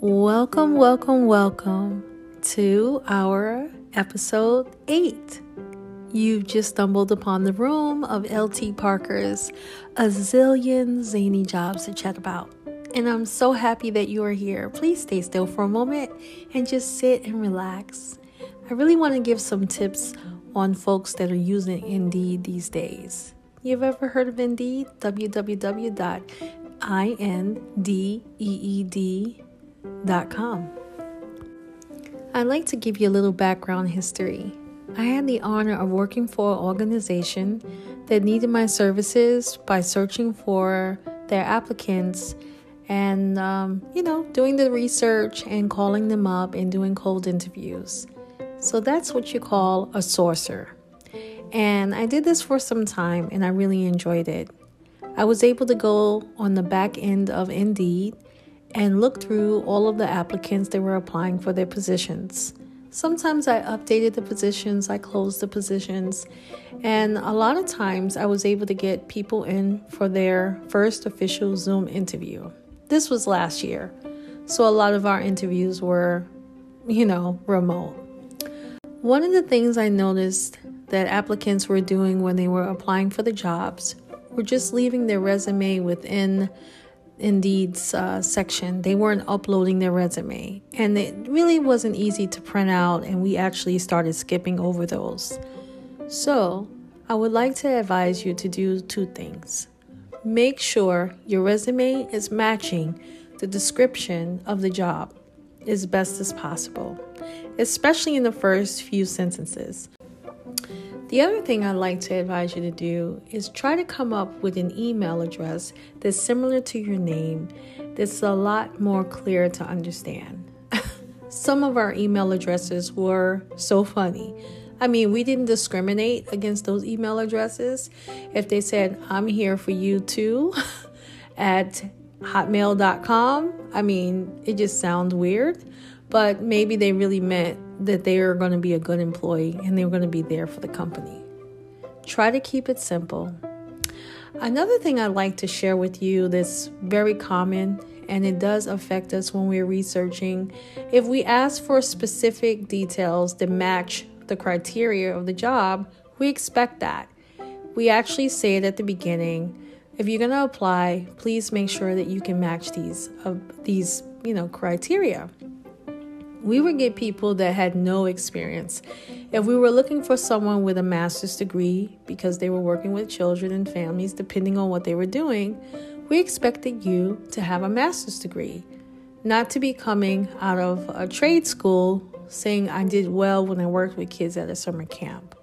Welcome, welcome, welcome to our episode 8. You've just stumbled upon the room of Elle T. Parker's A Zillion Zany Jobs to Chat About. And I'm so happy that you are here. Please stay still for a moment and just sit and relax. I really want to give some tips on folks that are using Indeed these days. You've ever heard of Indeed? www.indeed com. I'd like to give you a little background history. I had the honor of working for an organization that needed my services by searching for their applicants and, um, you know, doing the research and calling them up and doing cold interviews. So that's what you call a sourcer. And I did this for some time and I really enjoyed it. I was able to go on the back end of Indeed and look through all of the applicants that were applying for their positions. Sometimes I updated the positions, I closed the positions, and a lot of times I was able to get people in for their first official Zoom interview. This was last year, so a lot of our interviews were, you know, remote. One of the things I noticed that applicants were doing when they were applying for the jobs were just leaving their resume within Indeed's uh, section, they weren't uploading their resume, and it really wasn't easy to print out, and we actually started skipping over those. So, I would like to advise you to do two things. Make sure your resume is matching the description of the job as best as possible, especially in the first few sentences. The other thing I'd like to advise you to do is try to come up with an email address that's similar to your name, that's a lot more clear to understand. Some of our email addresses were so funny. I mean, we didn't discriminate against those email addresses. If they said, I'm here for you too, at hotmail.com, I mean, it just sounds weird, but maybe they really meant that they are going to be a good employee and they're going to be there for the company. Try to keep it simple. Another thing I'd like to share with you that's very common and it does affect us when we're researching. If we ask for specific details that match the criteria of the job, we expect that. We actually say it at the beginning. If you're going to apply, please make sure that you can match these uh, these, you know, criteria we would get people that had no experience. If we were looking for someone with a master's degree because they were working with children and families, depending on what they were doing, we expected you to have a master's degree, not to be coming out of a trade school saying, I did well when I worked with kids at a summer camp.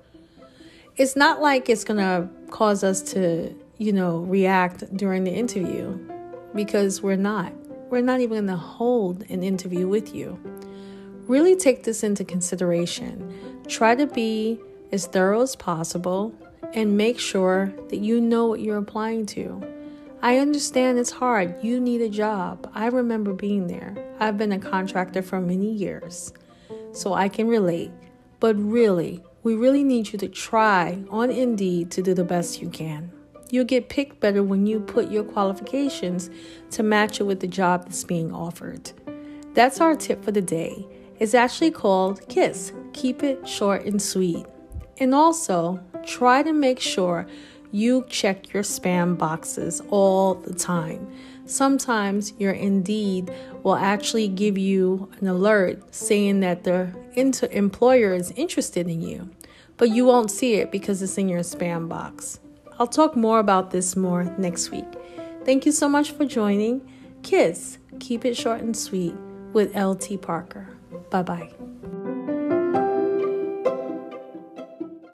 It's not like it's going to cause us to, you know, react during the interview because we're not. We're not even going to hold an interview with you. Really take this into consideration. Try to be as thorough as possible and make sure that you know what you're applying to. I understand it's hard. You need a job. I remember being there. I've been a contractor for many years, so I can relate. But really, we really need you to try on Indeed to do the best you can. You'll get picked better when you put your qualifications to match it with the job that's being offered. That's our tip for the day. It's actually called KISS. Keep it short and sweet. And also, try to make sure you check your spam boxes all the time. Sometimes your Indeed will actually give you an alert saying that the employer is interested in you, but you won't see it because it's in your spam box. I'll talk more about this more next week. Thank you so much for joining. Kiss, keep it short and sweet with Elle T. Parker. Bye bye.